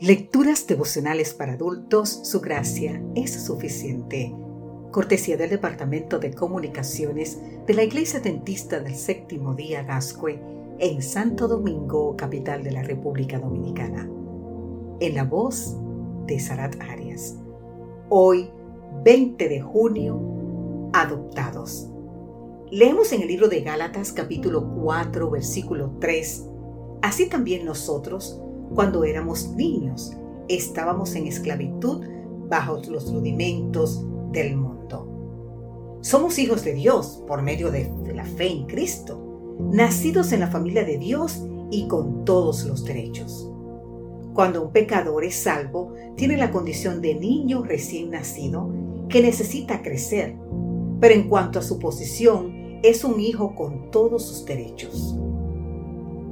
Lecturas devocionales para adultos, su gracia es suficiente. Cortesía del Departamento de Comunicaciones de la Iglesia Dentista del Séptimo Día Gascue en Santo Domingo, capital de la República Dominicana. En la voz de Sarat Arias. Hoy, 20 de junio, adoptados. Leemos en el libro de Gálatas capítulo 4, versículo 3. Así también nosotros, cuando éramos niños, estábamos en esclavitud bajo los rudimentos del mundo. Somos hijos de Dios por medio de la fe en Cristo, nacidos en la familia de Dios y con todos los derechos. Cuando un pecador es salvo, tiene la condición de niño recién nacido que necesita crecer, pero en cuanto a su posición, es un hijo con todos sus derechos.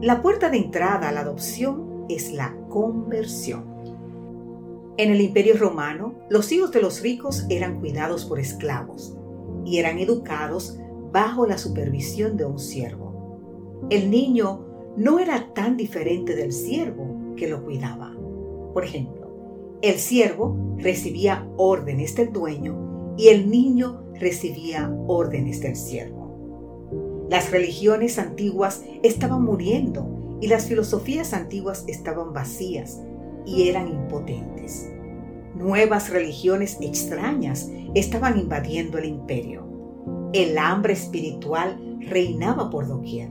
La puerta de entrada a la adopción es la conversión. En el imperio romano, los hijos de los ricos eran cuidados por esclavos y eran educados bajo la supervisión de un siervo. El niño no era tan diferente del siervo que lo cuidaba. Por ejemplo, el siervo recibía órdenes del dueño y el niño recibía órdenes del siervo. Las religiones antiguas estaban muriendo y las filosofías antiguas estaban vacías y eran impotentes. Nuevas religiones extrañas estaban invadiendo el imperio. El hambre espiritual reinaba por doquier.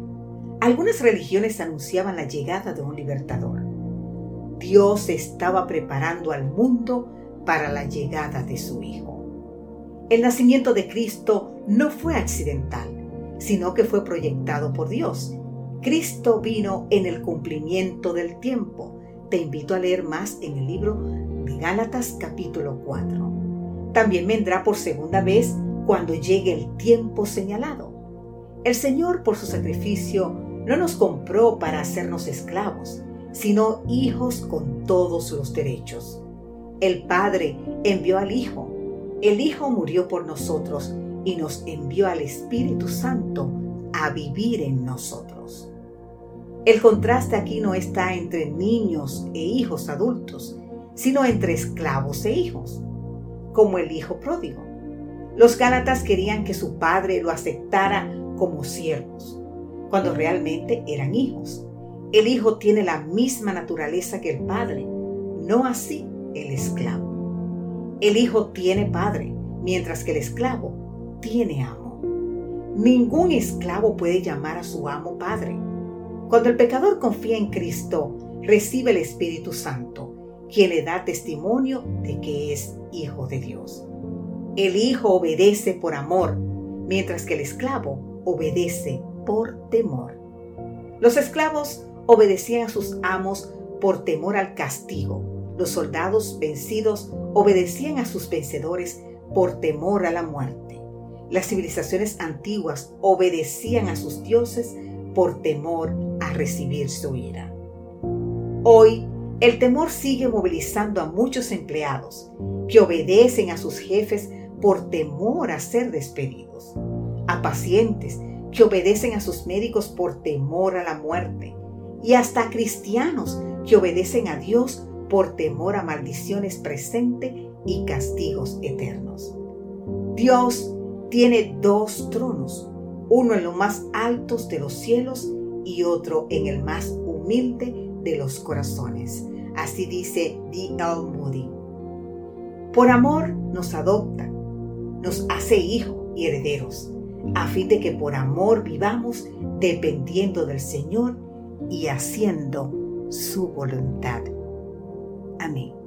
Algunas religiones anunciaban la llegada de un libertador. Dios estaba preparando al mundo para la llegada de su Hijo. El nacimiento de Cristo no fue accidental, sino que fue proyectado por Dios Cristo vino en el cumplimiento del tiempo. Te invito a leer más en el libro de Gálatas capítulo 4. También vendrá por segunda vez cuando llegue el tiempo señalado. El Señor por su sacrificio no nos compró para hacernos esclavos, sino hijos con todos los derechos. El Padre envió al Hijo. El Hijo murió por nosotros y nos envió al Espíritu Santo a vivir en nosotros. El contraste aquí no está entre niños e hijos adultos, sino entre esclavos e hijos, como el hijo pródigo. Los Gálatas querían que su padre lo aceptara como siervos, cuando realmente eran hijos. El hijo tiene la misma naturaleza que el padre, no así el esclavo. El hijo tiene padre, mientras que el esclavo tiene amo. Ningún esclavo puede llamar a su amo padre cuando el pecador confía en Cristo, recibe el Espíritu Santo, quien le da testimonio de que es hijo de Dios. El hijo obedece por amor, mientras que el esclavo obedece por temor. Los esclavos obedecían a sus amos por temor al castigo. Los soldados vencidos obedecían a sus vencedores por temor a la muerte. Las civilizaciones antiguas obedecían a sus dioses por temor recibir su ira. Hoy, el temor sigue movilizando a muchos empleados que obedecen a sus jefes por temor a ser despedidos, a pacientes que obedecen a sus médicos por temor a la muerte y hasta a cristianos que obedecen a Dios por temor a maldiciones presentes y castigos eternos. Dios tiene dos tronos, uno en los más altos de los cielos y otro en el más humilde de los corazones. Así dice D.L. Moody. Por amor nos adopta, nos hace hijos y herederos, a fin de que por amor vivamos dependiendo del Señor y haciendo su voluntad. Amén.